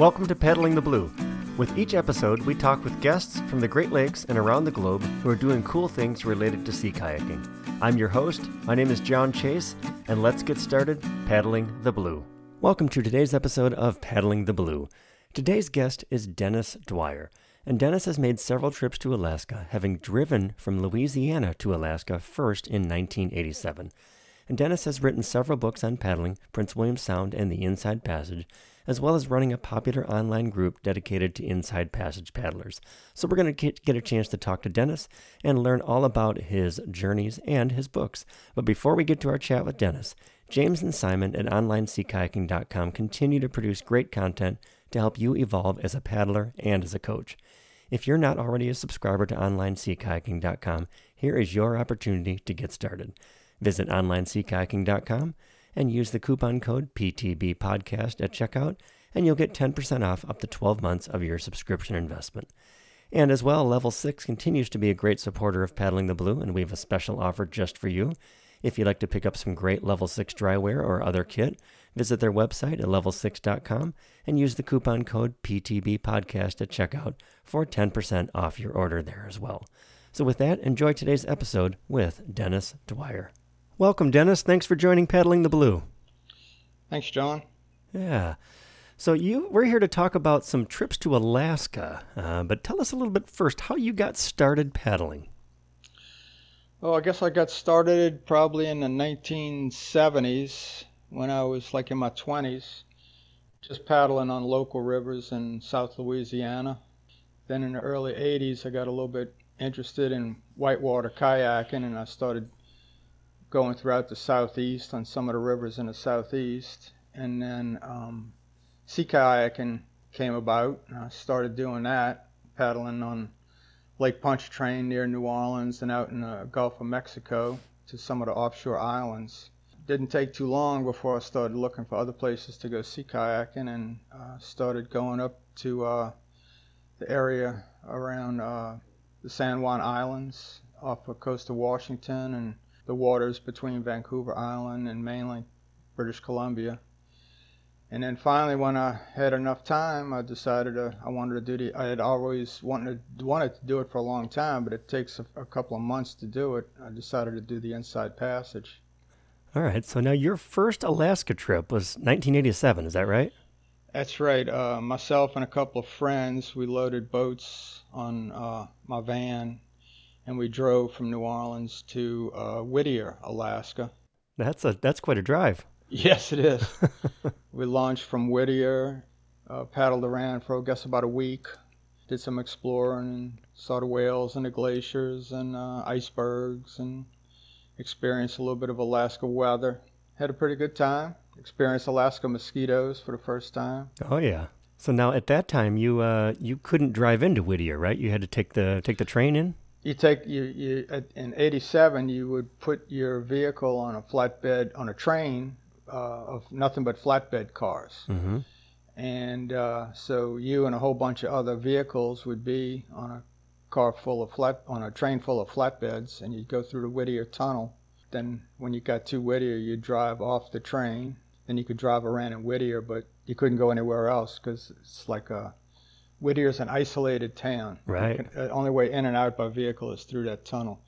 Welcome to Paddling the Blue. With each episode, we talk with guests from the Great Lakes and around the globe who are doing cool things related to sea kayaking. I'm your host. My name is John Chase, and let's get started paddling the blue. Welcome to today's episode of Paddling the Blue. Today's guest is Dennis Dwyer, and Dennis has made several trips to Alaska, having driven from Louisiana to Alaska first in 1987. And Dennis has written several books on paddling, Prince William Sound and the Inside Passage, as well as running a popular online group dedicated to Inside Passage paddlers. So we're going to get a chance to talk to Dennis and learn all about his journeys and his books. But before we get to our chat with Dennis, James and Simon at OnlineSeaKayaking.com continue to produce great content to help you evolve as a paddler and as a coach. If you're not already a subscriber to OnlineSeaKayaking.com, here is your opportunity to get started. Visit OnlineSeaKayaking.com and use the coupon code PTB Podcast at checkout, and you'll get 10% off up to 12 months of your subscription investment. And as well, Level 6 continues to be a great supporter of Paddling the Blue, and we have a special offer just for you. If you'd like to pick up some great Level 6 dryware or other kit, visit their website at level6.com and use the coupon code PTB Podcast at checkout for 10% off your order there as well. So, with that, enjoy today's episode with Dennis Dwyer. Welcome, Dennis. Thanks for joining Paddling the Blue. Thanks, John. Yeah. So you we're here to talk about some trips to Alaska, uh, but tell us a little bit first how you got started paddling. Well, I guess I got started probably in the 1970s when I was like in my 20s, just paddling on local rivers in South Louisiana. Then in the early 80s, I got a little bit interested in whitewater kayaking and I started going throughout the southeast on some of the rivers in the southeast. And then um, sea kayaking came about. I started doing that, paddling on Lake Pontchartrain near New Orleans and out in the Gulf of Mexico to some of the offshore islands. Didn't take too long before I started looking for other places to go sea kayaking and uh, started going up to uh, the area around uh, the San Juan Islands off the coast of Washington and the waters between Vancouver Island and mainland British Columbia. And then finally, when I had enough time, I decided to, I wanted to do the. I had always wanted wanted to do it for a long time, but it takes a, a couple of months to do it. I decided to do the Inside Passage. All right. So now your first Alaska trip was 1987. Is that right? That's right. Uh, myself and a couple of friends, we loaded boats on uh, my van and we drove from New Orleans to uh, Whittier, Alaska. That's a that's quite a drive. Yes, it is. we launched from Whittier, uh, paddled around for I guess about a week, did some exploring, and saw the whales and the glaciers and uh, icebergs, and experienced a little bit of Alaska weather. Had a pretty good time. Experienced Alaska mosquitoes for the first time. Oh yeah. So now at that time you uh, you couldn't drive into Whittier, right? You had to take the take the train in you take you, you in 87 you would put your vehicle on a flatbed on a train uh, of nothing but flatbed cars. Mm-hmm. and uh, so you and a whole bunch of other vehicles would be on a car full of flat on a train full of flatbeds and you'd go through the Whittier tunnel. Then when you got to Whittier you'd drive off the train. Then you could drive around in Whittier but you couldn't go anywhere else because it's like a Whittier's an isolated town. Right. The only way in and out by vehicle is through that tunnel.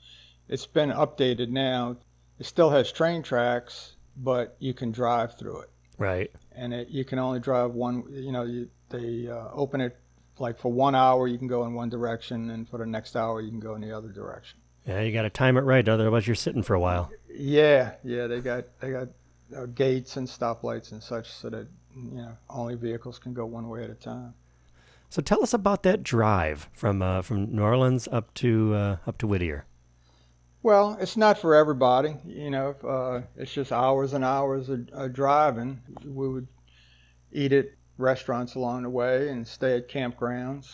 It's been updated now. It still has train tracks, but you can drive through it. Right. And it, you can only drive one. You know, you, they uh, open it like for one hour you can go in one direction, and for the next hour you can go in the other direction. Yeah, you got to time it right, otherwise you're sitting for a while. Yeah, yeah. They got they got uh, gates and stoplights and such, so that you know only vehicles can go one way at a time. So tell us about that drive from uh, from New Orleans up to uh, up to Whittier. Well, it's not for everybody. You know, uh, it's just hours and hours of, of driving. We would eat at restaurants along the way and stay at campgrounds.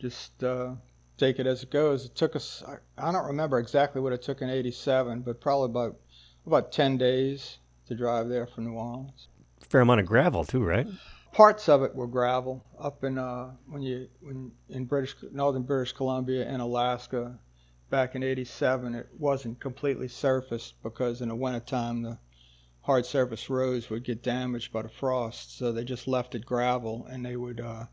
Just uh, take it as it goes. It took us. I don't remember exactly what it took in '87, but probably about about 10 days to drive there from New Orleans. Fair amount of gravel too, right? Parts of it were gravel up in uh, when you when in British northern British Columbia and Alaska back in '87. It wasn't completely surfaced because in the wintertime the hard surface roads would get damaged by the frost, so they just left it gravel, and they would uh,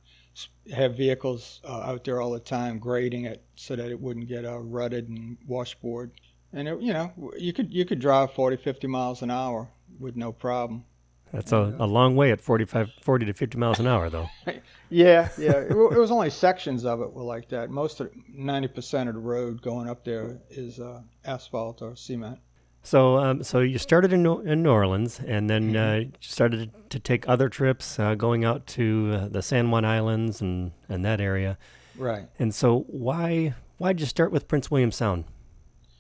have vehicles uh, out there all the time grading it so that it wouldn't get uh, rutted and washboard. And it, you know, you could you could drive 40, 50 miles an hour with no problem. That's a, a long way at 45, 40 to 50 miles an hour, though. yeah, yeah. It, it, was only sections of it were like that. Most of 90% of the road going up there is uh, asphalt or cement. So, um, so you started in, New, in New Orleans, and then Mm-hmm. uh, started to take other trips, uh, going out to uh, the San Juan Islands and, and that area. Right. And so, why why did you start with Prince William Sound?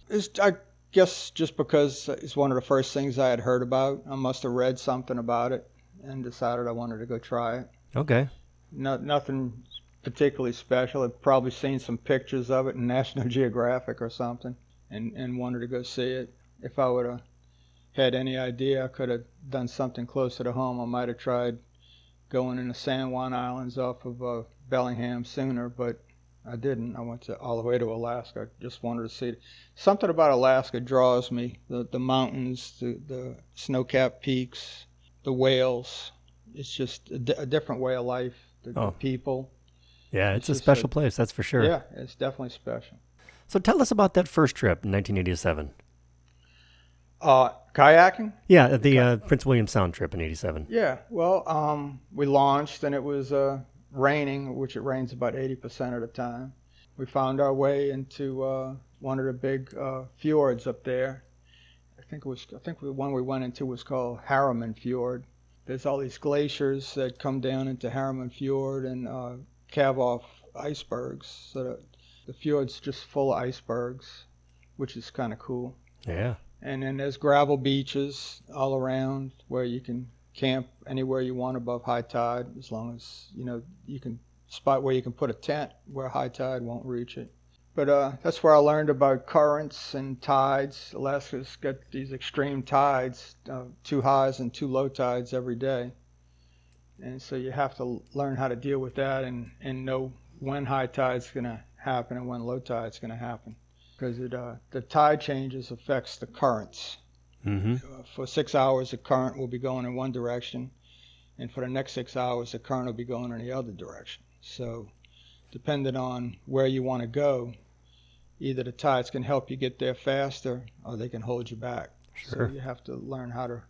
It's, I guess just because it's one of the first things I had heard about. I must have read something about it and decided I wanted to go try it. Okay. No, nothing particularly special. I'd probably seen some pictures of it in National Geographic or something and, and wanted to go see it. If I would have had any idea I could have done something closer to home, I might have tried going in the San Juan Islands off of uh, Bellingham sooner, but I didn't. I went to all the way to Alaska. I just wanted to see it. Something about Alaska draws me. The the mountains, the the snow-capped peaks, the whales. It's just a, di- a different way of life. The, Oh. the people. Yeah, It's it's a special like- place, that's for sure. Yeah, it's definitely special. So, tell us about that first trip in 1987. Uh, kayaking? Yeah, the uh, Prince William Sound trip in '87. Yeah. Well, um, we launched and it was uh, raining, which it rains about 80% of the time. We found our way into uh, one of the big uh, fjords up there. I think it was. I think the one we went into was called Harriman Fjord. There's all these glaciers that come down into Harriman Fjord and uh, calve off icebergs. So the, the fjord's just full of icebergs, which is kind of cool. Yeah. And then there's gravel beaches all around where you can camp anywhere you want above high tide, as long as you know you can spot where you can put a tent where high tide won't reach it. But uh, that's where I learned about currents and tides. Alaska's got these extreme tides, uh, two highs and two low tides every day, and so you have to learn how to deal with that and and know when high tide's going to happen and when low tide's going to happen because it uh, the tide changes affects the currents. Mm-hmm. Uh, for six hours, the current will be going in one direction, and for the next six hours, the current will be going in the other direction. So, depending on where you want to go, either the tides can help you get there faster, or they can hold you back. Sure. So you have to learn how to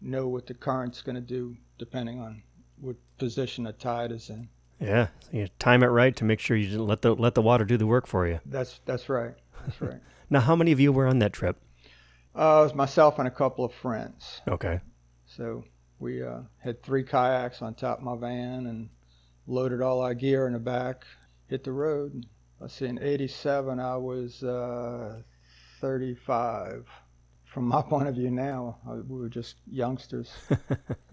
know what the current's going to do, depending on what position the tide is in. Yeah. You time it right to make sure you let the let the water do the work for you. That's that's right. That's right. Now, how many of you were on that trip? Uh, it was myself and a couple of friends. Okay. So we uh, had three kayaks on top of my van and loaded all our gear in the back, hit the road. Let's see, in 87, I was uh, 35. From my point of view now, uh, we were just youngsters.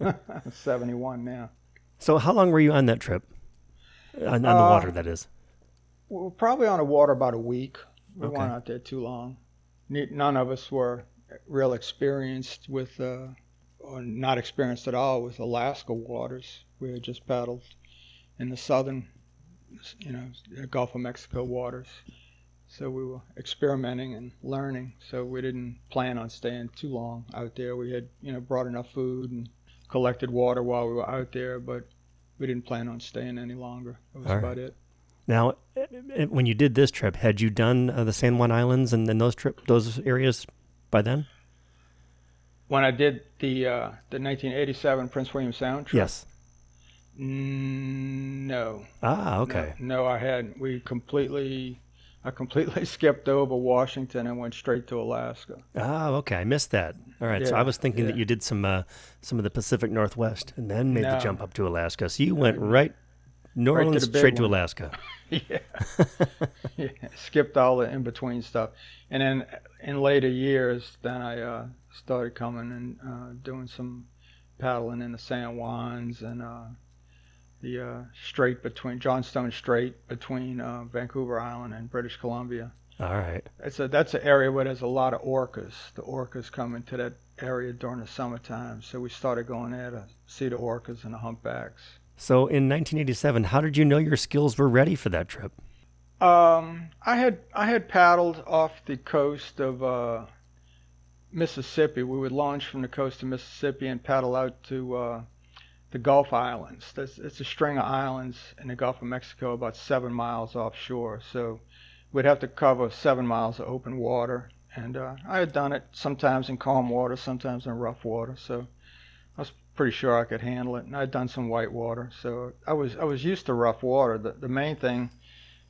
71 now. So, how long were you on that trip? On, on the Uh, water, that is. We were probably on the water about a week. We Okay. weren't out there too long. Ne- None of us were real experienced with, uh, or not experienced at all with Alaska waters. We had just paddled in the southern, you know, Gulf of Mexico waters. So we were experimenting and learning. So we didn't plan on staying too long out there. We had, you know, brought enough food and collected water while we were out there, but we didn't plan on staying any longer. That was All about it. Now, eh, when you did this trip, had you done uh, the San Juan Islands and then those trip those areas by then? when I did the uh, the 1987 Prince William Sound trip. Yes. No. Ah, okay. No, no, I hadn't. We completely, I completely skipped over Washington and went straight to Alaska. Ah, okay. I missed that. All right. so I was thinking that you did some uh, some of the Pacific Northwest and then made the jump up to Alaska. So you went right New Right Orleans big straight to one. Alaska. yeah. yeah. Skipped all the in between stuff, and then in later years, then I uh, started coming and uh, doing some paddling in the San Juans and uh, the uh, strait between Johnstone Strait between uh, Vancouver Island and British Columbia. All right. It's a that's an area where there's a lot of orcas. The orcas come into that area during the summertime, so we started going there to see the orcas and the humpbacks. So in 1987, how did you know your skills were ready for that trip? Um, I had I had paddled off the coast of uh, Mississippi. We would launch from the coast of Mississippi and paddle out to uh, the Gulf Islands. That's, it's a string of islands in the Gulf of Mexico, about seven miles offshore. So we'd have to cover seven miles of open water. And uh, I had done it sometimes in calm water, sometimes in rough water. So pretty sure I could handle it. And I'd done some white water, so I was I was used to rough water. The, the main thing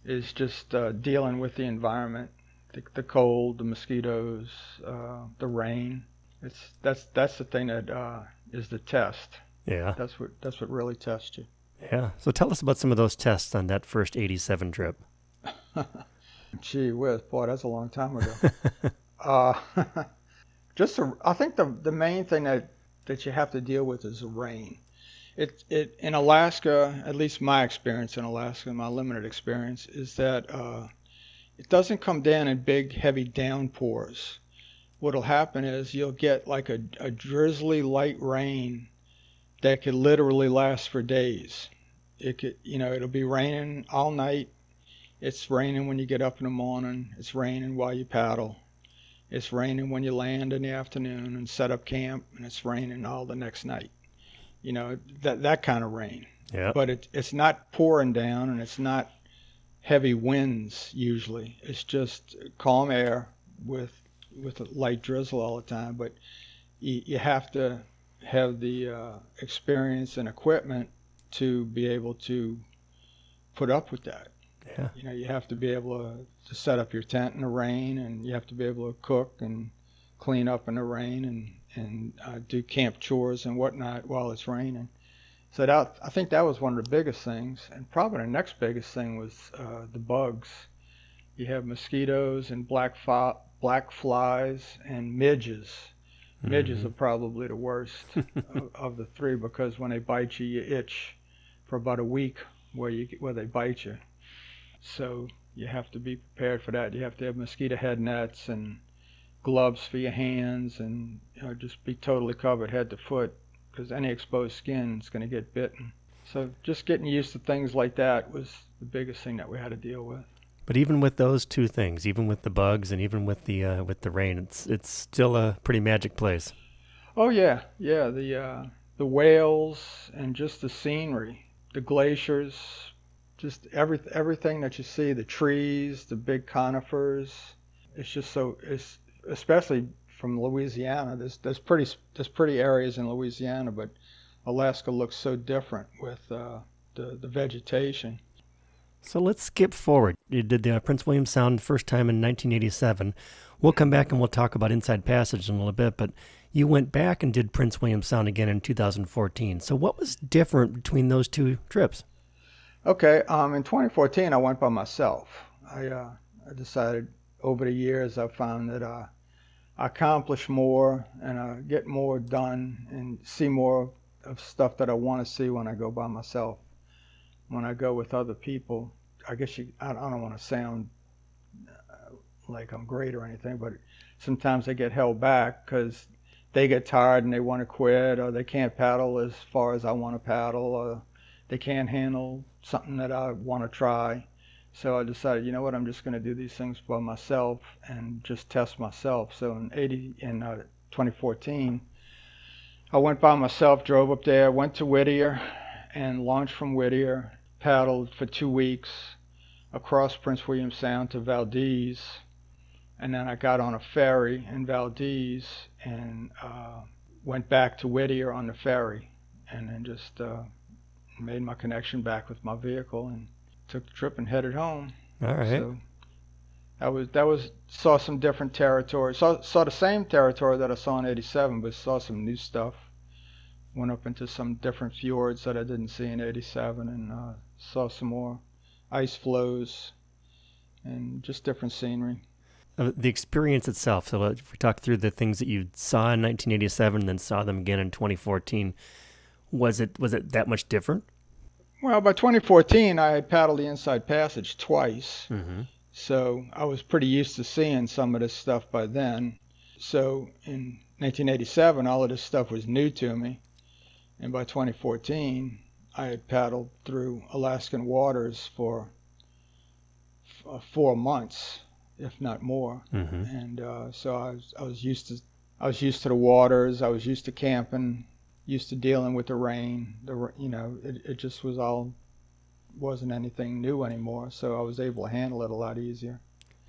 is just uh, dealing with the environment, the, the cold, the mosquitoes, uh, the rain. It's that's that's the thing that uh, is the test. Yeah. That's what that's what really tests you. Yeah. So tell us about some of those tests on that first 87 trip. Gee whiz, boy, that's a long time ago. uh, just a, I think the the main thing that that you have to deal with is rain. It it in Alaska, at least my experience in Alaska, my limited experience, is that uh, it doesn't come down in big heavy downpours. What'll happen is you'll get like a, a drizzly light rain that could literally last for days. It could, you know, it'll be raining all night. It's raining when you get up in the morning. It's raining while you paddle. It's raining when you land in the afternoon and set up camp, and it's raining all the next night. You know, that that kind of rain. Yeah. But it, it's not pouring down, and it's not heavy winds usually. It's just calm air with with a light drizzle all the time. But you, you have to have the uh, experience and equipment to be able to put up with that. Yeah. You know, you have to be able to, to set up your tent in the rain, and you have to be able to cook and clean up in the rain, and and uh, do camp chores and whatnot while it's raining. So that I think that was one of the biggest things, and probably the next biggest thing was uh, the bugs. You have mosquitoes and black fo- black flies and midges. Midges Mhm. are probably the worst of, of the three because when they bite you, you itch for about a week where you where they bite you. So you have to be prepared for that. You have to have mosquito head nets and gloves for your hands, and you know, just be totally covered head to foot because any exposed skin is going to get bitten. So just getting used to things like that was the biggest thing that we had to deal with. But even with those two things, even with the bugs and even with the uh, with the rain, it's it's still a pretty magic place. Oh yeah, yeah. The uh, the whales and just the scenery, the glaciers, just every everything that you see, the trees, the big conifers. It's just so it's especially from Louisiana. There's there's pretty there's pretty areas in Louisiana, but Alaska looks so different with uh, the the vegetation. So let's skip forward. You did the uh, Prince William Sound first time in 1987. We'll come back and we'll talk about Inside Passage in a little bit, but you went back and did Prince William Sound again in 2014. So what was different between those two trips? Okay, um, in 2014, I went by myself. I, uh, I decided over the years, I found that uh, I accomplish more and I get more done and see more of stuff that I want to see when I go by myself. When I go with other people, I guess you, I, I don't want to sound uh, like I'm great or anything, but sometimes I get held back because they get tired and they want to quit or they can't paddle as far as I want to paddle or they can't handle something that I want to try. So I decided, you know what, I'm just going to do these things by myself and just test myself. So in 80 in uh, 2014, I went by myself, drove up there, went to Whittier, and launched from Whittier. Paddled for two weeks across Prince William Sound to Valdez, and then I got on a ferry in Valdez and uh, went back to Whittier on the ferry, and then just uh, made my connection back with my vehicle and took the trip and headed home. All right. So that was that was saw some different territory. Saw saw the same territory that I saw in '87, but saw some new stuff. Went up into some different fjords that I didn't see in '87, and uh, saw some more ice floes and just different scenery. Uh, the experience itself. So uh, if we talk through the things that you saw in 1987, then saw them again in 2014. Was it was it that much different? Well, by 2014, I had paddled the Inside Passage twice. Mm-hmm. So I was pretty used to seeing some of this stuff by then. So in 1987, all of this stuff was new to me. And by 2014, I had paddled through Alaskan waters for f- uh, four months, if not more. Mm-hmm. And uh, so I was, I was used to I was used to the waters. I was used to camping, used to dealing with the rain. The you know, it, it just was all wasn't anything new anymore. So I was able to handle it a lot easier.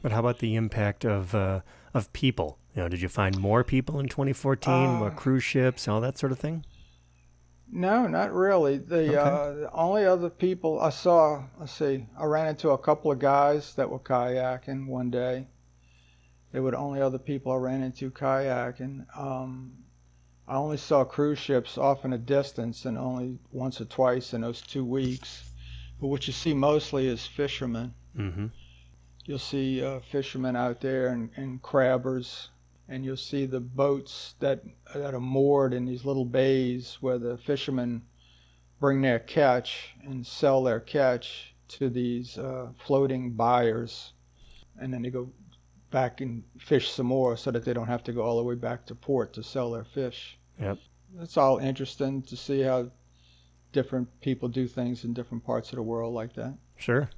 But how about the impact of uh, of people? You know, did you find more people in 2014, more Uh, cruise ships, all that sort of thing? No, not really. The, Okay. uh, the only other people I saw, let's see, I ran into a couple of guys that were kayaking one day. They were the only other people I ran into kayaking. Um, I only saw cruise ships off in a distance and only once or twice in those two weeks. But what you see mostly is fishermen. Mm-hmm. You'll see uh, fishermen out there and, and crabbers, and you'll see the boats that that are moored in these little bays where the fishermen bring their catch and sell their catch to these uh, floating buyers, and then they go back and fish some more so that they don't have to go all the way back to port to sell their fish. Yep. It's all interesting to see how different people do things in different parts of the world like that. Sure.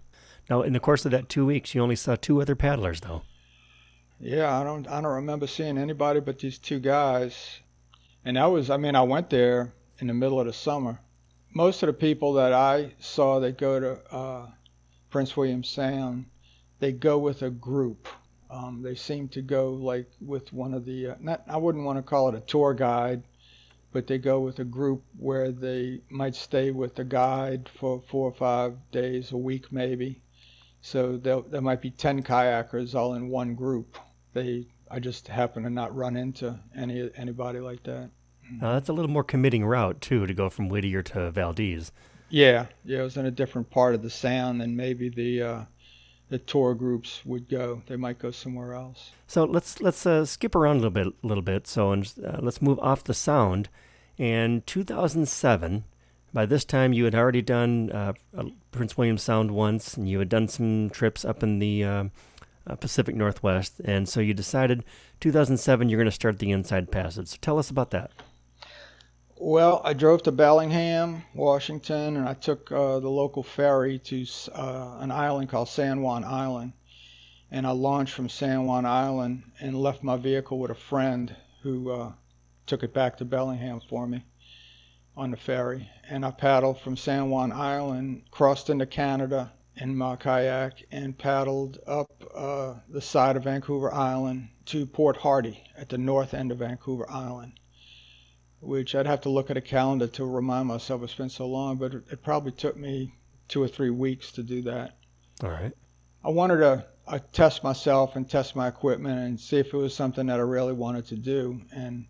Now, in the course of that two weeks, you only saw two other paddlers, though. Yeah, I don't I don't remember seeing anybody but these two guys. And that was I mean, I went there in the middle of the summer. Most of the people that I saw that go to uh, Prince William Sound, they go with a group. Um, they seem to go like with one of the uh, not I wouldn't want to call it a tour guide, but they go with a group where they might stay with the guide for four or five days a week maybe. So there there might be ten kayakers all in one group. They I just happen to not run into any anybody like that. Now, that's a little more committing route, too, to go from Whittier to Valdez. Yeah, yeah, it was in a different part of the sound than maybe the uh, the tour groups would go. They might go somewhere else. So let's let's uh, skip around a little bit, a little bit. So and uh, let's move off the sound. And 2007, by this time you had already done uh, Prince William Sound once, and you had done some trips up in the uh, uh, Pacific Northwest, and so you decided 2007 you're going to start the Inside Passage. So tell us about that. Well, I drove to Bellingham, Washington, and I took uh, the local ferry to uh, an island called San Juan Island. And I launched from San Juan Island and left my vehicle with a friend who uh, took it back to Bellingham for me on the ferry. And I paddled from San Juan Island, crossed into Canada in my kayak, and paddled up uh, the side of Vancouver Island to Port Hardy at the north end of Vancouver Island which I'd have to look at a calendar to remind myself it's been so long, but it, it probably took me two or three weeks to do that. All right. I wanted to uh, test myself and test my equipment and see if it was something that I really wanted to do. And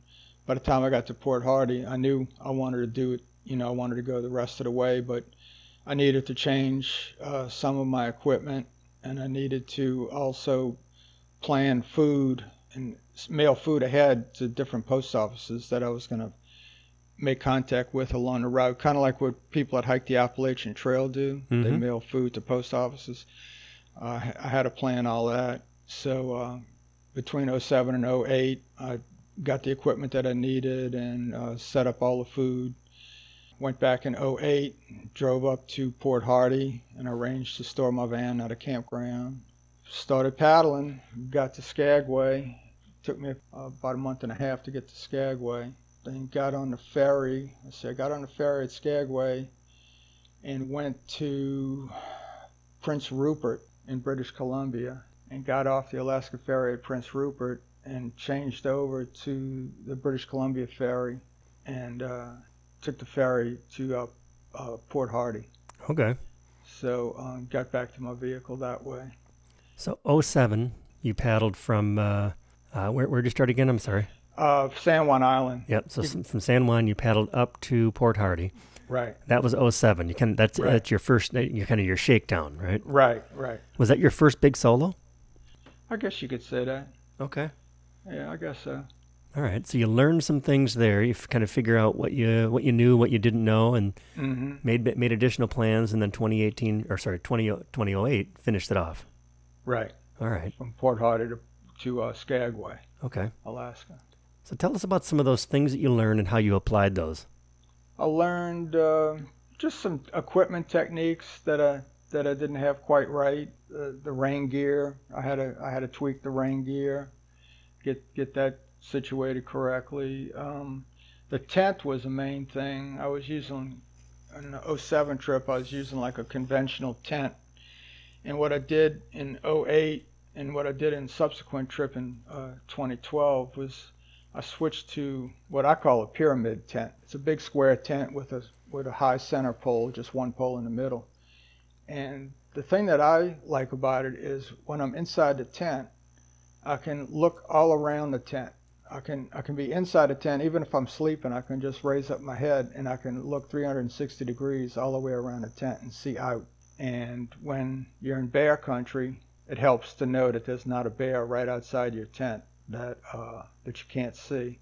by the time I got to Port Hardy, I knew I wanted to do it. You know, I wanted to go the rest of the way, but I needed to change uh, some of my equipment, and I needed to also plan food and mail food ahead to different post offices that I was going to make contact with along the route, kind of like what people that hike the Appalachian Trail do. They Mhm. mail food to post offices. Uh, I had to plan all that. So uh, between 07 and 08, I got the equipment that I needed and uh, set up all the food. Went back in 08, drove up to Port Hardy and arranged to store my van at a campground. Started paddling, got to Skagway. Took me uh, about a month and a half to get to Skagway. Then got on the ferry. Let's see, I got on the ferry at Skagway and went to Prince Rupert in British Columbia and got off the Alaska ferry at Prince Rupert and changed over to the British Columbia ferry and uh, took the ferry to uh, uh, Port Hardy. Okay. So um, got back to my vehicle that way. So 07, you paddled from uh, uh, where where did you start again? I'm sorry. Uh, San Juan Island. Yep. So s- from San Juan, you paddled up to Port Hardy. Right. That was 07. You can that's Right. that's your first your kind of your shakedown, right? Right. Right. Was that your first big solo? I guess you could say that. Okay. Yeah, I guess so. All right. So you learned some things there. You kind of figure out what you what you knew, what you didn't know, and hmm made made additional plans. And then 2018 or sorry 20, 2008 finished it off. Right. All right. From Port Hardy to, to uh, Skagway, Okay. Alaska. So tell us about some of those things that you learned and how you applied those. I learned uh, just some equipment techniques that I that I didn't have quite right. Uh, the rain gear, I had to I had to tweak the rain gear, get get that situated correctly. Um, the tent was the main thing. I was using the 07 trip. I was using like a conventional tent, and what I did in 08 and what I did in subsequent trip in uh, 2012 was I switched to what I call a pyramid tent. It's a big square tent with a with a high center pole, just one pole in the middle. And the thing that I like about it is when I'm inside the tent, I can look all around the tent. I can I can be inside the tent even if I'm sleeping. I can just raise up my head and I can look 360 degrees all the way around the tent and see out. And when you're in bear country, it helps to know that there's not a bear right outside your tent that uh, that you can't see.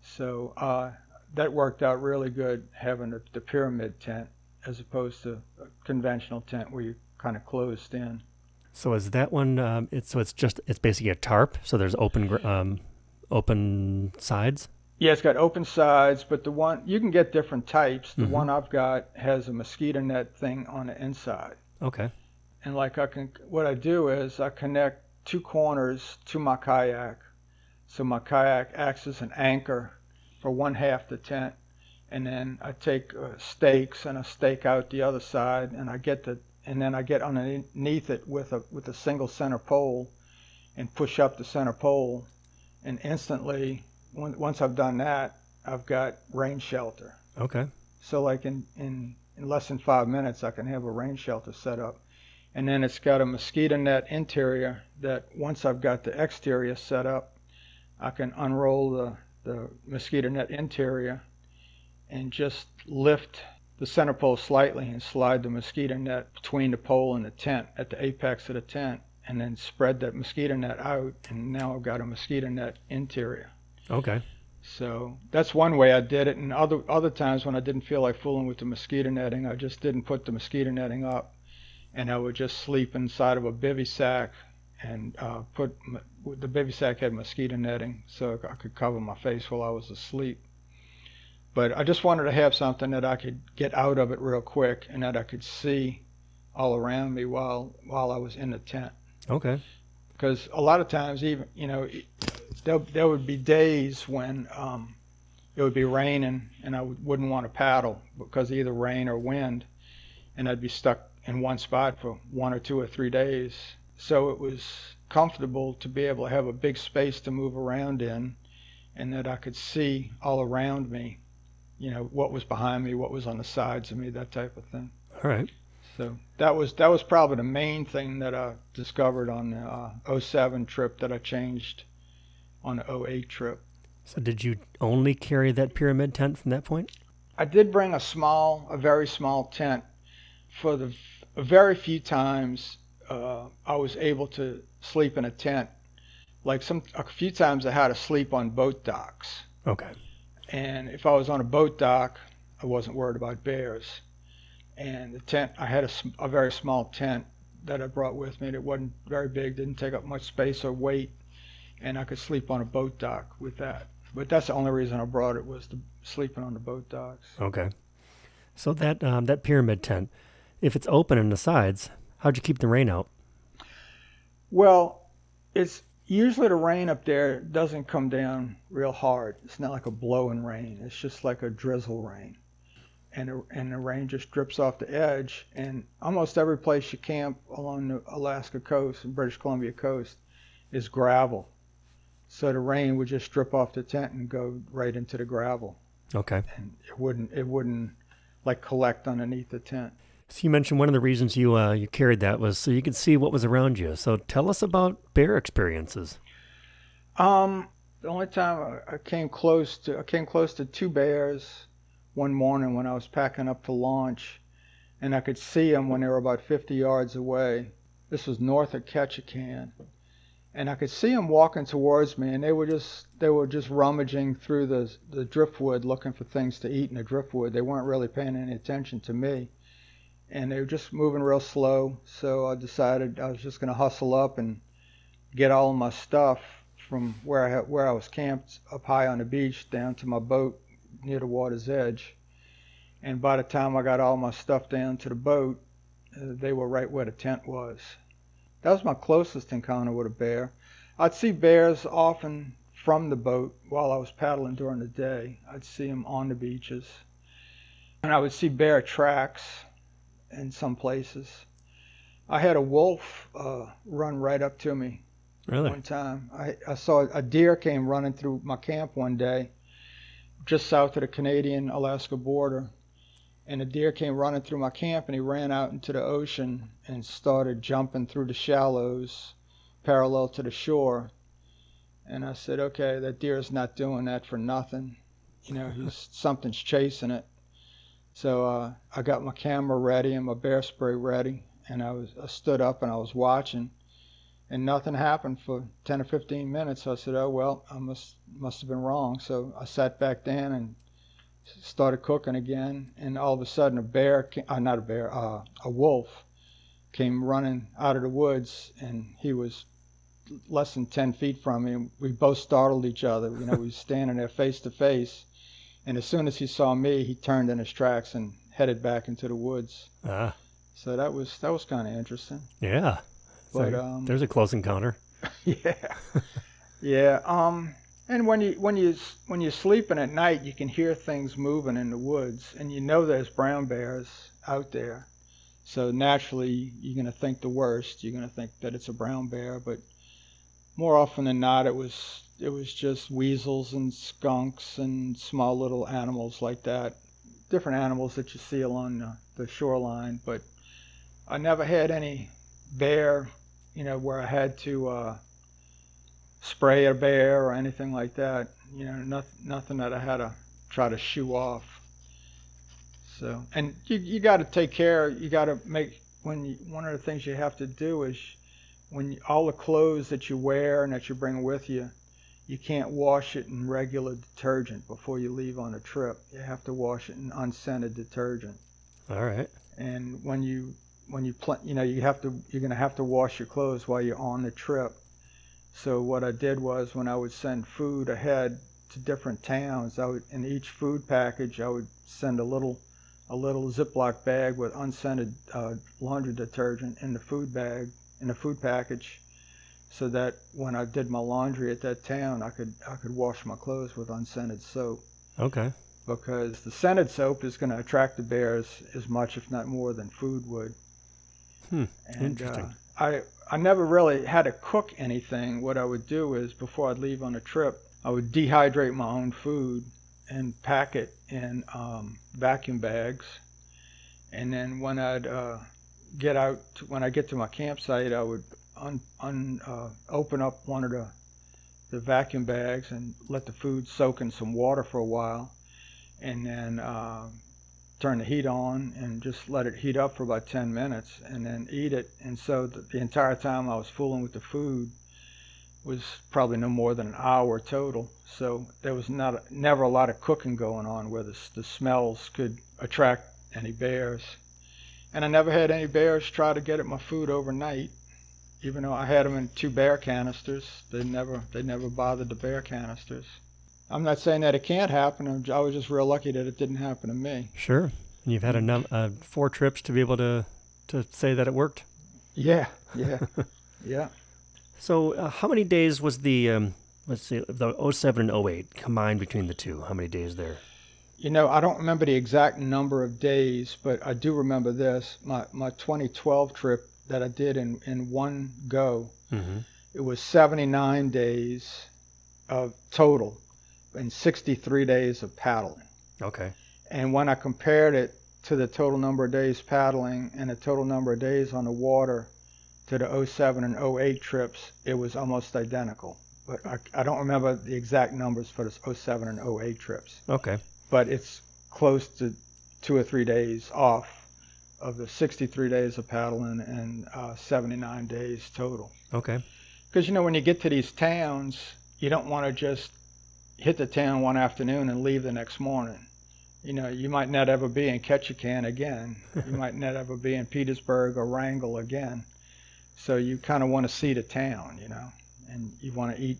So uh, that worked out really good having the, the pyramid tent as opposed to a conventional tent where you kind of closed in. So is that one? Um, it's so it's just it's basically a tarp. So there's open um, open sides. Yeah, it's got open sides, but the one you can get different types. The Mhm. one I've got has a mosquito net thing on the inside. Okay. and like I can what I do is I connect two corners to my kayak so my kayak acts as an anchor for one half the tent and then I take uh, stakes and I stake out the other side and I get the and then I get underneath it with a with a single center pole and push up the center pole and instantly on- once I've done that I've got rain shelter Okay. so like in, in, in less than five minutes, I can have a rain shelter set up. And then it's got a mosquito net interior that once I've got the exterior set up, I can unroll the, the mosquito net interior and just lift the center pole slightly and slide the mosquito net between the pole and the tent at the apex of the tent and then spread that mosquito net out and now I've got a mosquito net interior. Okay. So that's one way I did it. And other other times when I didn't feel like fooling with the mosquito netting, I just didn't put the mosquito netting up, and I would just sleep inside of a bivy sack and uh, put the bivy sack had mosquito netting, so I could cover my face while I was asleep. But I just wanted to have something that I could get out of it real quick and that I could see all around me while while I was in the tent Okay. because a lot of times even you know there, there would be days when um, it would be raining and I would- wouldn't want to paddle because of either rain or wind and I'd be stuck in one spot for one or two or three days so it was comfortable to be able to have a big space to move around in and that I could see all around me you know what was behind me what was on the sides of me that type of thing All right. so that was that was probably the main thing that I discovered on the uh, 07 trip that I changed on the 08 trip. So did you only carry that pyramid tent from that point? I did bring a small, a very small tent for the very few times uh, I was able to sleep in a tent. Like some a few times I had to sleep on boat docks. Okay. And if I was on a boat dock, I wasn't worried about bears. And the tent, I had a, a very small tent that I brought with me. It wasn't very big, didn't take up much space or weight, and I could sleep on a boat dock with that. But that's the only reason I brought it was to sleeping on the boat docks. Okay. So that um, that pyramid tent, if it's open in the sides, how'd you keep the rain out? Well, it's usually the rain up there doesn't come down real hard. It's not like a blowing rain. It's just like a drizzle rain. And the, and the rain just drips off the edge. And almost every place you camp along the Alaska coast and British Columbia coast is gravel. So the rain would just drip off the tent and go right into the gravel. Okay. And it wouldn't it wouldn't like collect underneath the tent. So you mentioned one of the reasons you uh, you carried that was so you could see what was around you. So tell us about bear experiences. Um, the only time I, came close to I came close to two bears one morning when I was packing up to launch, and I could see them when they were about 50 yards away. This was north of Ketchikan, and I could see them walking towards me, and they were just they were just rummaging through the the driftwood looking for things to eat in the driftwood. They weren't really paying any attention to me, and they were just moving real slow. So I decided I was just going to hustle up and get all my stuff from where I had, where I was camped up high on the beach down to my boat near the water's edge. And by the time I got all my stuff down to the boat, uh, they were right where the tent was. That was my closest encounter with a bear. I'd see bears often from the boat while I was paddling during the day. I'd see them on the beaches, and I would see bear tracks in some places. I had a wolf uh, run right up to me Really? one time. I, I saw a deer came running through my camp one day, just south of the Canadian Alaska border. And a deer came running through my camp and he ran out into the ocean and started jumping through the shallows parallel to the shore. And I said, okay, that deer's not doing that for nothing. You know, he's something's chasing it. So uh, I got my camera ready and my bear spray ready, and I was I stood up and I was watching and nothing happened for 10 or 15 minutes. So I said, "Oh well, I must must have been wrong." So I sat back down and started cooking again, and all of a sudden a bear, came, uh, not a bear, uh, a wolf, came running out of the woods, and he was less than 10 feet from me. We both startled each other. You know, we were standing there face to face, and as soon as he saw me, he turned in his tracks and headed back into the woods. Ah, So that was that was kind of interesting. yeah. So But um, there's a close encounter. yeah, yeah. Um, and when you when you when you're sleeping at night, you can hear things moving in the woods, and you know there's brown bears out there. So naturally, you're gonna think the worst. You're gonna think that it's a brown bear, but more often than not, it was it was just weasels and skunks and small little animals like that, different animals that you see along the, the shoreline. But I never had any bear, you know, where I had to uh, spray a bear or anything like that. You know, nothing, nothing that I had to try to shoo off. So, and you you got to take care. You got to make when you, one of the things you have to do is when you, all the clothes that you wear and that you bring with you, you can't wash it in regular detergent before you leave on a trip. You have to wash it in unscented detergent. All right. And when you when you pl- you know you have to you're gonna have to wash your clothes while you're on the trip. So what I did was when I would send food ahead to different towns, I would in each food package I would send a little a little Ziploc bag with unscented uh, laundry detergent in the food bag in the food package, so that when I did my laundry at that town, I could I could wash my clothes with unscented soap Okay. because the scented soap is going to attract the bears as much, if not more, than food would. Hmm, And interesting. Uh, I I never really had to cook anything. What I would do is before I'd leave on a trip, I would dehydrate my own food and pack it in um, vacuum bags, and then when I'd uh, get out, to, when I get to my campsite, I would un, un, uh, open up one of the the vacuum bags and let the food soak in some water for a while, and then uh, turn the heat on and just let it heat up for about 10 minutes and then eat it. And so the, the entire time I was fooling with the food was probably no more than an hour total. So there was not never a lot of cooking going on where the, the smells could attract any bears. And I never had any bears try to get at my food overnight even though I had them in two bear canisters, they never they never bothered the bear canisters. I'm not saying that it can't happen. I'm, was just real lucky that it didn't happen to me. Sure. And you've had a num- uh, four trips to be able to to say that it worked. Yeah, yeah, yeah. So, uh, how many days was the um, let's see, the 07 and 08 combined between the two? How many days there? You know, I don't remember the exact number of days, but I do remember this. My my 2012 trip that I did in in one go. Mm-hmm. It was 79 days of total, and 63 days of paddling. Okay. And when I compared it to the total number of days paddling and the total number of days on the water to the 07 and 08 trips, it was almost identical. But I, I don't remember the exact numbers for the 07 and 08 trips. Okay. But it's close to two or three days off of the 63 days of paddling and uh, 79 days total. Okay. Because you know when you get to these towns, you don't want to just hit the town one afternoon and leave the next morning. You know, you might not ever be in Ketchikan again. You might not ever be in Petersburg or Wrangell again. So you kind of want to see the town, you know, and you want to eat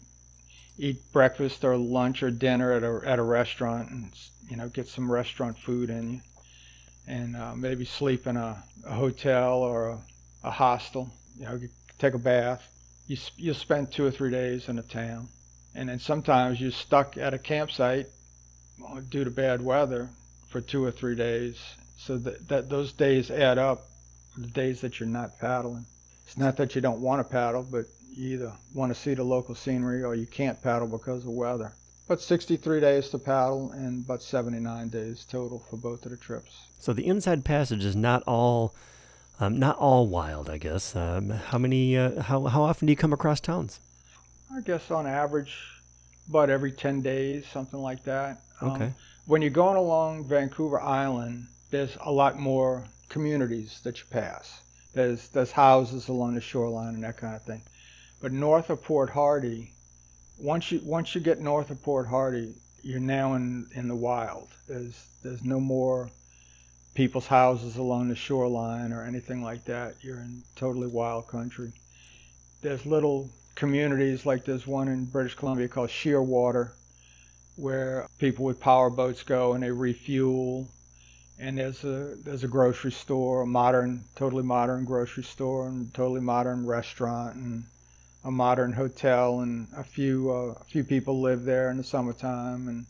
eat breakfast or lunch or dinner at a at a restaurant and you know get some restaurant food in you, and uh, maybe sleep in a, a hotel or a, a hostel. You know, take a bath you you'll spend two or three days in a town, And then sometimes you're stuck at a campsite due to bad weather for two or three days. So that, that those days add up, the days that you're not paddling. It's not that you don't want to paddle, but you either want to see the local scenery or you can't paddle because of weather. But 63 days to paddle and but 79 days total for both of the trips. So the inside passage is not all, um, not all wild, I guess. Um, how many? Uh, how how often do you come across towns? I guess on average, about every 10 days, something like that. Okay. Um, when you're going along Vancouver Island, there's a lot more communities that you pass. There's there's houses along the shoreline and that kind of thing. But north of Port Hardy, once you once you get north of Port Hardy, you're now in in the wild. There's there's no more people's houses along the shoreline or anything like that. You're in totally wild country. There's little communities like there's one in British Columbia called Shearwater, where people with power boats go and they refuel. And there's a there's a grocery store, a modern, totally modern grocery store, and totally modern restaurant, and a modern hotel, and a few uh, a few people live there in the summertime, and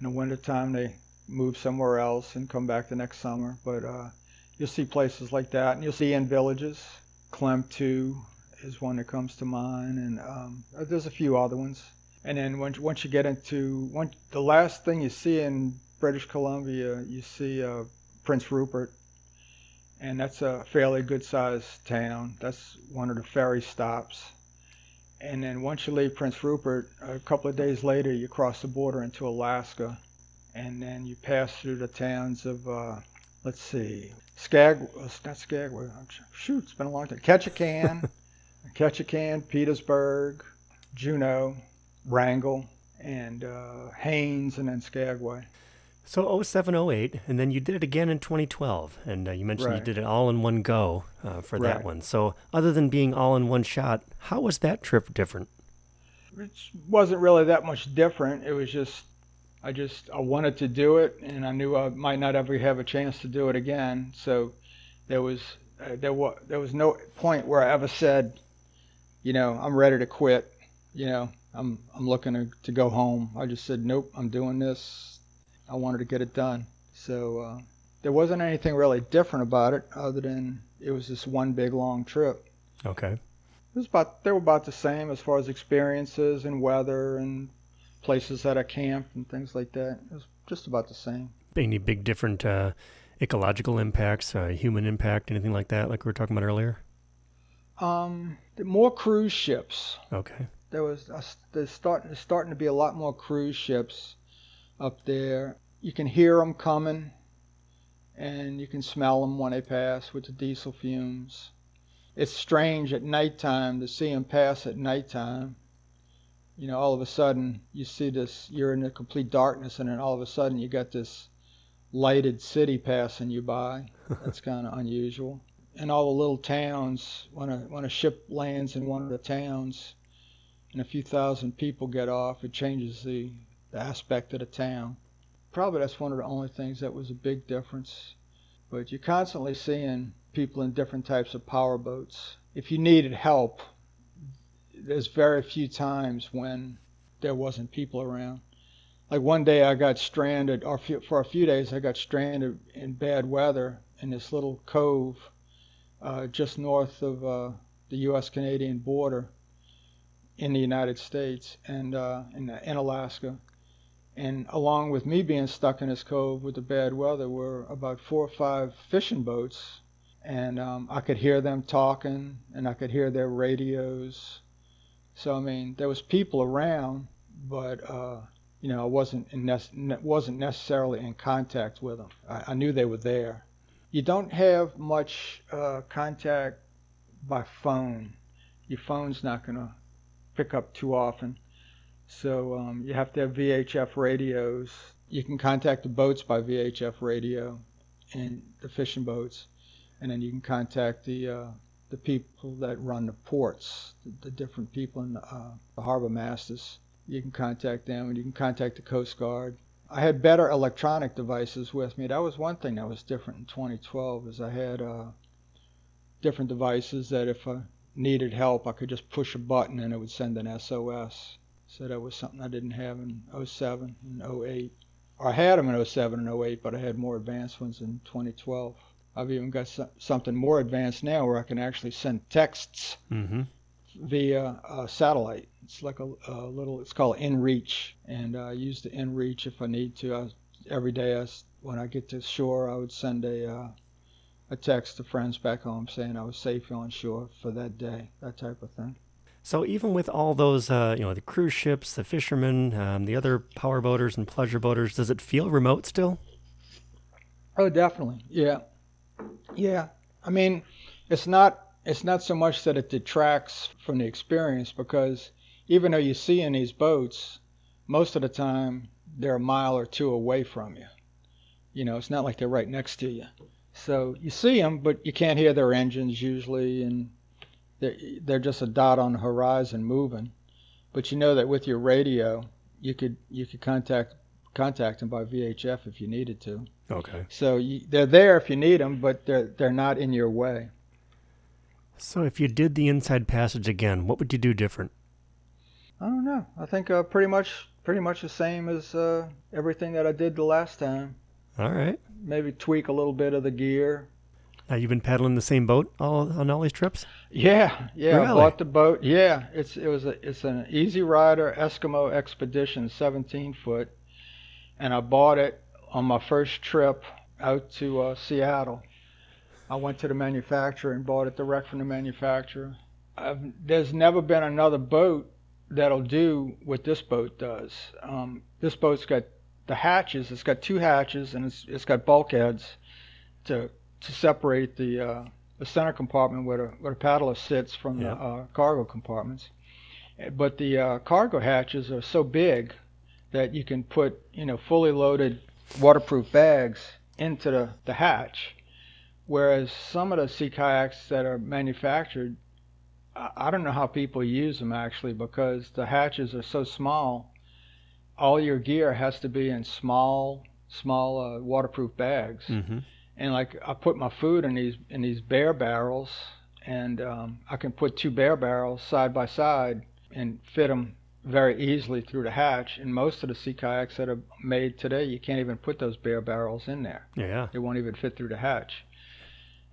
in the wintertime they move somewhere else and come back the next summer. But uh, you'll see places like that, and you'll see in villages. Klemtu is one that comes to mind, and um, there's a few other ones. And then once once you get into one, the last thing you see in British Columbia, you see uh, Prince Rupert, and that's a fairly good-sized town. That's one of the ferry stops. And then once you leave Prince Rupert, a couple of days later, you cross the border into Alaska, and then you pass through the towns of, uh, let's see, Skag, not Skagway, shoot, it's been a long time. Ketchikan, Ketchikan, Petersburg, Juneau, Wrangell, and uh, Haines, and then Skagway. So 0708, and then you did it again in 2012, and uh, you mentioned you did it all in one go uh, for that one. So other than being all in one shot, how was that trip different? It wasn't really that much different. It was just, I just, I wanted to do it, and I knew I might not ever have a chance to do it again. So there was, uh, there was, there was no point where I ever said, you know, I'm ready to quit. You know, I'm, I'm looking to, to go home. I just said, nope, I'm doing this. I wanted to get it done. So uh, there wasn't anything really different about it, other than it was this one big long trip. Okay. It was about they were about the same as far as experiences and weather and places that I camped and things like that. It was just about the same. Any big different uh, ecological impacts, uh, human impact, anything like that, like we were talking about earlier? Um, more cruise ships. Okay. There was a, there's starting there's starting to be a lot more cruise ships up there. You can hear them coming, and you can smell them when they pass with the diesel fumes. It's strange at nighttime to see them pass at nighttime. You know, all of a sudden you see this. You're in a complete darkness, and then all of a sudden you got this lighted city passing you by. That's kind of unusual. And all the little towns, when a when a ship lands in one of the towns, and a few thousand people get off, it changes the, the aspect of the town. Probably that's one of the only things that was a big difference. But you're constantly seeing people in different types of power boats. If you needed help, there's very few times when there wasn't people around. Like one day I got stranded, or for a few days I got stranded in bad weather in this little cove uh, just north of uh, the U.S. Canadian border in the United States and uh, in, in Alaska. And along with me being stuck in this cove with the bad weather were about four or five fishing boats. And um, I could hear them talking and I could hear their radios. So, I mean, there was people around, but, uh, you know, I wasn't, wasn't necessarily in contact with them. I, I knew they were there. You don't have much uh, contact by phone. Your phone's not going to pick up too often. So um, you have to have VHF radios. You can contact the boats by VHF radio and the fishing boats, and then you can contact the uh, the people that run the ports, the, the different people in the, uh, the harbor masters. You can contact them, and you can contact the Coast Guard. I had better electronic devices with me. That was one thing that was different in 2012, is I had uh, different devices that if I needed help, I could just push a button and it would send an SOS. So that was something I didn't have in 07 and 08. Or I had them in 07 and 08, but I had more advanced ones in 2012. I've even got some, something more advanced now where I can actually send texts Mm-hmm. via uh, satellite. It's like a, a little. It's called InReach, and I use the InReach if I need to. I, every day, I when I get to shore, I would send a uh, a text to friends back home saying I was safe on shore for that day, that type of thing. So even with all those, uh, you know, the cruise ships, the fishermen, um, the other power boaters and pleasure boaters, does it feel remote still? Oh, definitely. Yeah, yeah. I mean, it's not it's not so much that it detracts from the experience because even though you see in these boats, most of the time they're a mile or two away from you. You know, it's not like they're right next to you. So you see them, but you can't hear their engines usually, and they're, they're just a dot on the horizon moving. But you know that with your radio, you could you could contact contact them by VHF if you needed to. Okay. So you, they're there if you need them, but they're they're not in your way. So if you did the inside passage again, what would you do different? I don't know. I think uh, pretty much pretty much the same as uh, everything that I did the last time. All right. Maybe tweak a little bit of the gear. You've been paddling the same boat all on all these trips. Yeah, yeah. I bought the boat. Yeah, it's it was a, it's an Easy Rider Eskimo Expedition 17 foot, and I bought it on my first trip out to uh, Seattle. I went to the manufacturer and bought it direct from the manufacturer. I've, there's never been another boat that'll do what this boat does. Um, this boat's got the hatches. It's got two hatches and it's it's got bulkheads to to separate the uh, the center compartment where the where the paddler sits from Yeah. the uh, cargo compartments. But the uh, cargo hatches are so big that you can put you know fully loaded waterproof bags into the, the hatch. Whereas some of the sea kayaks that are manufactured, I, I don't know how people use them actually because the hatches are so small. All your gear has to be in small, small uh, waterproof bags Mm-hmm. And like I put my food in these in these bear barrels, and um, I can put two bear barrels side by side and fit them very easily through the hatch. And most of the sea kayaks that are made today, you can't even put those bear barrels in there; Yeah. they won't even fit through the hatch.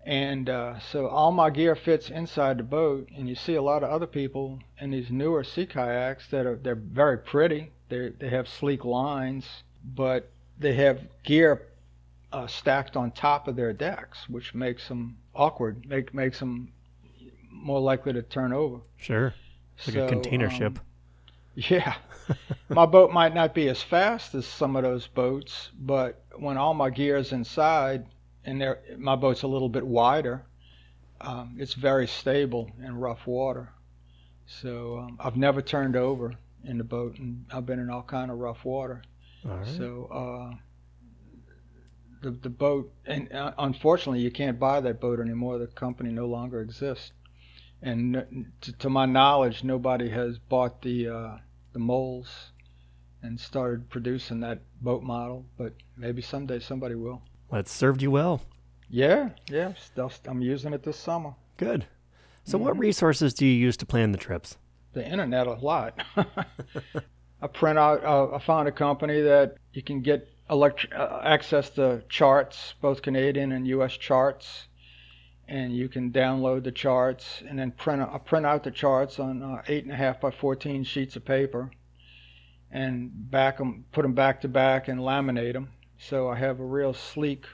And uh, so all my gear fits inside the boat, and you see a lot of other people in these newer sea kayaks that are they're very pretty. They they have sleek lines, but they have gear uh, stacked on top of their decks, which makes them awkward, make makes them more likely to turn over. Sure. Like a container um, ship. Yeah, my boat might not be as fast as some of those boats, but when all my gear is inside and my boat's a little bit wider, um, it's very stable in rough water. So um, I've never turned over in the boat, and I've been in all kind of rough water. All right. So uh, the the boat, and uh, unfortunately, you can't buy that boat anymore. The company no longer exists, and n- to, to my knowledge, nobody has bought the uh, the molds and started producing that boat model. But maybe someday somebody will. well, it served you well. Yeah, yeah. Still, I'm using it this summer. Good. So what Mm-hmm. resources do you use to plan the trips? the internet a lot. I print out. Uh, I found a company that you can get elect- uh, access the charts, both Canadian and U.S. charts, and you can download the charts and then print. I print out the charts on uh, eight and a half by fourteen sheets of paper, and back them, put them back to back, and laminate them. So I have a real sleek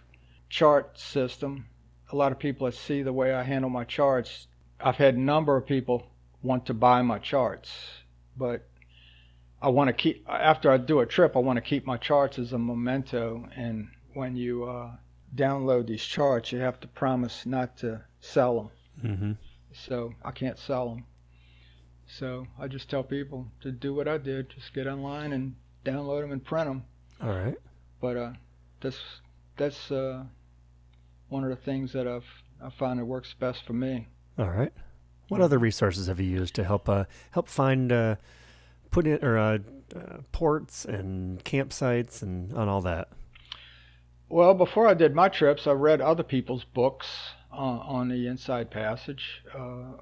chart system. A lot of people that see the way I handle my charts, I've had a number of people want to buy my charts, but I want to keep after I do a trip. I want to keep my charts as a memento. And when you uh, download these charts, you have to promise not to sell them. Mm-hmm. So I can't sell them. So I just tell people to do what I did: just get online and download them and print them. All right. But uh, that's that's uh, one of the things that I've I find that works best for me. All right. What other resources have you used to help uh, help find uh, put in or uh, uh, ports and campsites and on all that? Well, before I did my trips, I read other people's books uh, on the Inside Passage. Uh,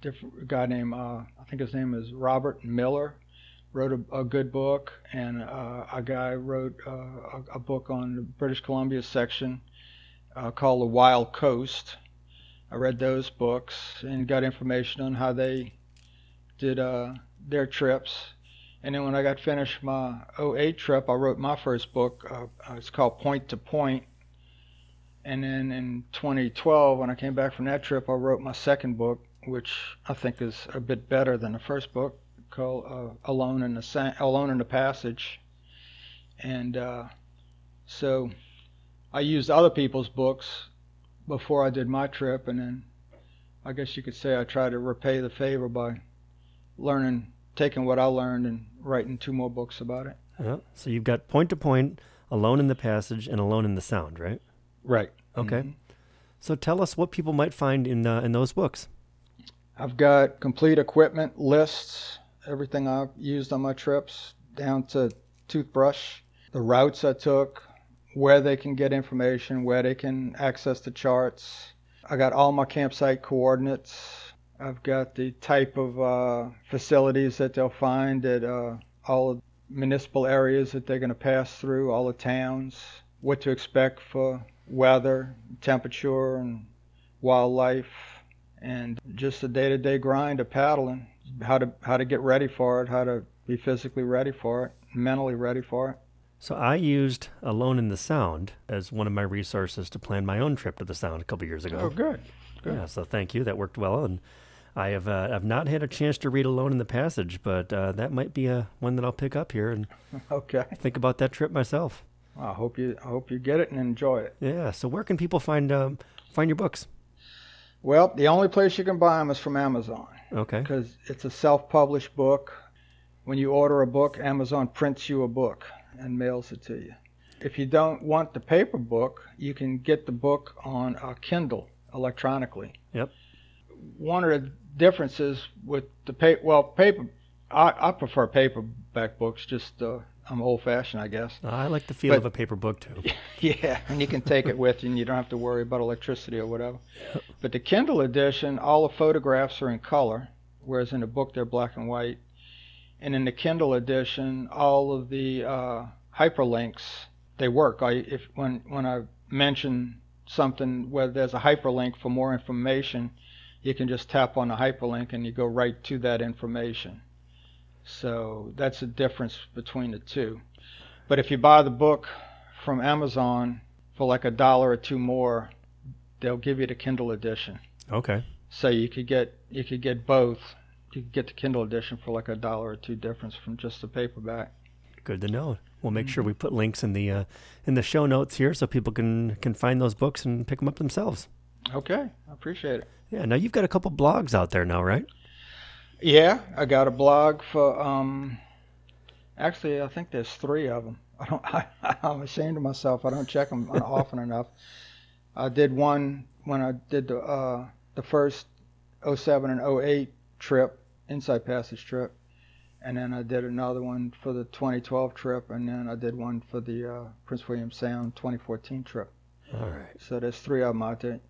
different guy named uh, I think his name is Robert Miller wrote a, a good book, and uh, a guy wrote a, a, book on the British Columbia section called The Wild Coast. I read those books and got information on how they did their trips. And then when I got finished my 08 trip, I wrote my first book. Uh, it's called Point to Point. And then in 2012, when I came back from that trip, I wrote my second book, which I think is a bit better than the first book called uh, Alone in the Sa- Alone in the Passage, and uh, so I used other people's books before I did my trip, and then I guess you could say I tried to repay the favor by learning, taking what I learned, and writing two more books about it. Yeah. So you've got Point to Point, Alone in the Passage, and Alone in the Sound, right? Right. Okay. Mm-hmm. So tell us what people might find in uh, in those books. I've got complete equipment lists everything I've used on my trips, down to toothbrush, the routes I took, where they can get information, where they can access the charts. I got all my campsite coordinates. I've got the type of uh, facilities that they'll find at uh, all the municipal areas that they're going to pass through, all the towns, what to expect for weather, temperature, and wildlife, and just a day to day grind of paddling how to how to get ready for it, how to be physically ready for it, mentally ready for it. So I used Alone in the Sound as one of my resources to plan my own trip to the Sound a couple years ago. Oh, good. good. Yeah, so thank you. That worked well, and I have uh, I've not had a chance to read Alone in the Passage, but uh, that might be a one that I'll pick up here and okay think about that trip myself. I hope you I hope you get it and enjoy it. Yeah. So where can people find um, find your books? Well, the only place you can buy them is from Amazon. Okay. Because it's a self-published book. When you order a book, Amazon prints you a book and mails it to you. If you don't want the paper book, you can get the book on a Kindle electronically. Yep. One of the differences with the paper, well, paper, I, I prefer paperback books just uh, I'm old fashioned, I guess. I like the feel but, of a paper book too. Yeah, and you can take it with you, and you don't have to worry about electricity or whatever. But the Kindle edition, all the photographs are in color, whereas in the book they're black and white. And in the Kindle edition, all of the uh, hyperlinks they work. I if when when I mention something where there's a hyperlink for more information, you can just tap on the hyperlink and you go right to that information. So that's the difference between the two. But if you buy the book from Amazon for like a dollar or two more, they'll give you the Kindle edition. Okay. So you could get you could get both. You could get the Kindle edition for like a dollar or two difference from just the paperback. Good to know. We'll make sure we put links in the uh, in the show notes here so people can can find those books and pick them up themselves. Okay, I appreciate it. Yeah. Now you've got a couple blogs out there now, right? Yeah, I got a blog for. Um, actually, I think there's three of them. I don't. I, I'm ashamed of myself. I don't check them often enough. I did one when I did the uh, the first 07 and 08 trip, Inside Passage trip, and then I did another one for the 2012 trip, and then I did one for the uh, Prince William Sound 2014 trip. All right. So there's three of them out there.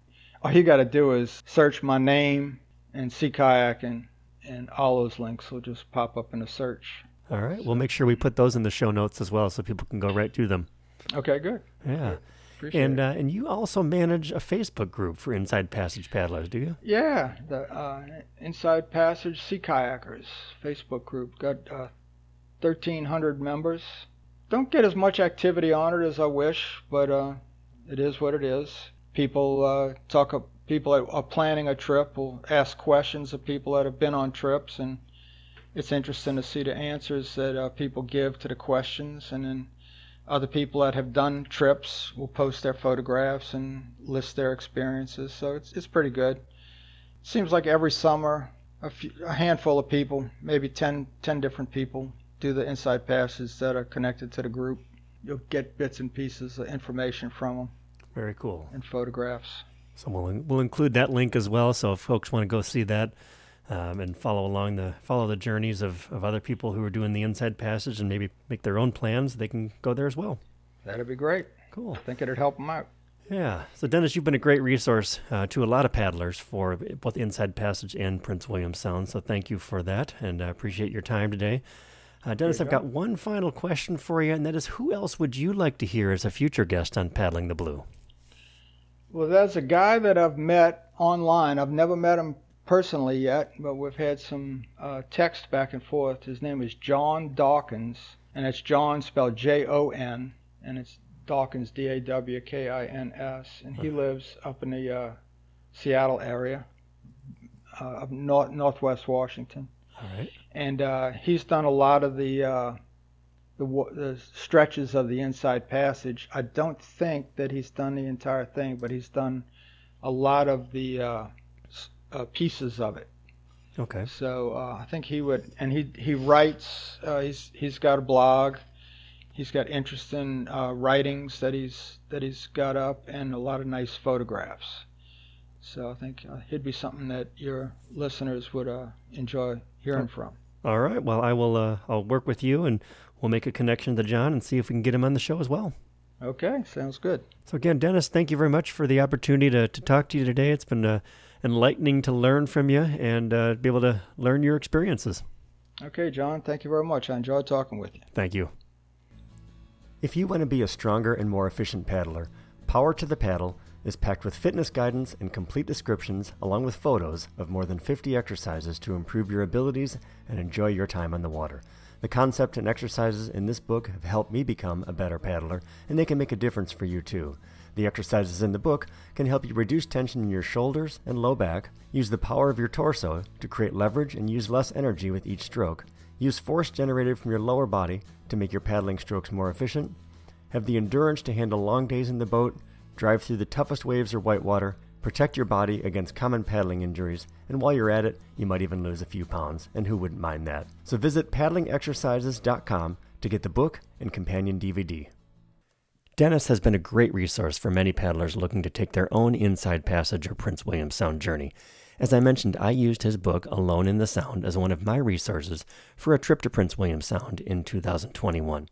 All you got to do is search my name and Sea Kayaking and all those links will just pop up in the search. All right. We'll make sure we put those in the show notes as well so people can go right to them. Okay, good. Yeah. Appreciate and uh, and you also manage a Facebook group for Inside Passage paddlers, do you? Yeah, the uh, Inside Passage Sea Kayakers Facebook group got uh, 1,300 members. Don't get as much activity on it as I wish, but uh, it is what it is. People uh, talk people that are planning a trip will ask questions of people that have been on trips, and it's interesting to see the answers that uh, people give to the questions. And then other people that have done trips will post their photographs and list their experiences. So it's it's pretty good. Seems like every summer, a, few, a handful of people, maybe 10, 10 different people, do the inside passage that are connected to the group. You'll get bits and pieces of information from them. Very cool. And photographs. So we'll we'll include that link as well. So if folks want to go see that um, and follow along the follow the journeys of, of other people who are doing the inside passage and maybe make their own plans, they can go there as well. That'd be great. Cool. I think it'd help them out. Yeah. So Dennis, you've been a great resource uh, to a lot of paddlers for both Inside Passage and Prince William Sound. So thank you for that, and I appreciate your time today. Uh, Dennis, I've go. got one final question for you, and that is who else would you like to hear as a future guest on Paddling the Blue? Well, there's a guy that I've met online. I've never met him personally yet, but we've had some uh, text back and forth. His name is John Dawkins, and it's John spelled J O N, and it's Dawkins D A W K I N S, and he lives up in the uh, Seattle area, uh, up north northwest Washington. All right. and uh, he's done a lot of the uh, the, the stretches of the inside passage. I don't think that he's done the entire thing, but he's done a lot of the uh, uh, pieces of it. Okay. So uh, I think he would, and he he writes. Uh, he's he's got a blog. He's got interesting uh, writings that he's that he's got up, and a lot of nice photographs. So I think uh, he'd be something that your listeners would uh, enjoy hearing from. All right. Well, I will. Uh, I'll work with you, and we'll make a connection to John and see if we can get him on the show as well. Okay, sounds good. So again, Dennis, thank you very much for the opportunity to, to talk to you today. It's been uh, enlightening to learn from you and uh, be able to learn your experiences. Okay, John, thank you very much. I enjoyed talking with you. Thank you. If you want to be a stronger and more efficient paddler, Power to the Paddle is packed with fitness guidance and complete descriptions, along with photos of more than 50 exercises to improve your abilities and enjoy your time on the water. The concept and exercises in this book have helped me become a better paddler, and they can make a difference for you too. The exercises in the book can help you reduce tension in your shoulders and low back, use the power of your torso to create leverage and use less energy with each stroke, use force generated from your lower body to make your paddling strokes more efficient, have the endurance to handle long days in the boat, drive through the toughest waves or whitewater, protect your body against common paddling injuries, and while you're at it, you might even lose a few pounds, and who wouldn't mind that? So visit paddlingexercises.com to get the book and companion DVD. Dennis has been a great resource for many paddlers looking to take their own inside passage or Prince William Sound journey. As I mentioned, I used his book, Alone in the Sound, as one of my resources for a trip to Prince William Sound in 2021.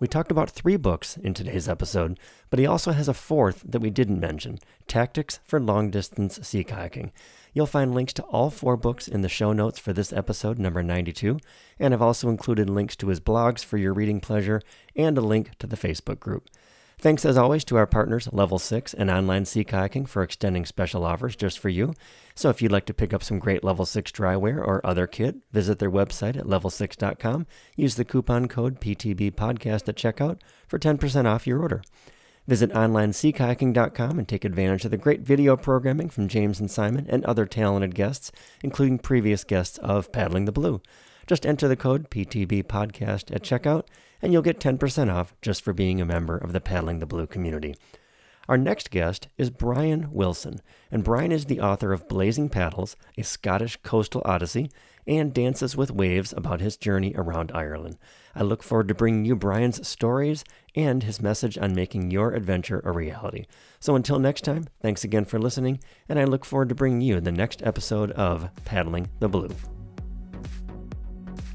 We talked about three books in today's episode, but he also has a fourth that we didn't mention Tactics for Long Distance Sea Kayaking. You'll find links to all four books in the show notes for this episode, number 92, and I've also included links to his blogs for your reading pleasure and a link to the Facebook group. Thanks as always to our partners, Level 6 and Online Sea Kayaking, for extending special offers just for you. So if you'd like to pick up some great Level 6 dryware or other kit, visit their website at level6.com. Use the coupon code PTBPodcast at checkout for 10% off your order. Visit onlineseakayaking.com and take advantage of the great video programming from James and Simon and other talented guests, including previous guests of Paddling the Blue. Just enter the code PTB Podcast at checkout, and you'll get 10% off just for being a member of the Paddling the Blue community. Our next guest is Brian Wilson, and Brian is the author of Blazing Paddles, a Scottish coastal odyssey, and Dances with Waves about his journey around Ireland. I look forward to bringing you Brian's stories and his message on making your adventure a reality. So until next time, thanks again for listening, and I look forward to bringing you the next episode of Paddling the Blue.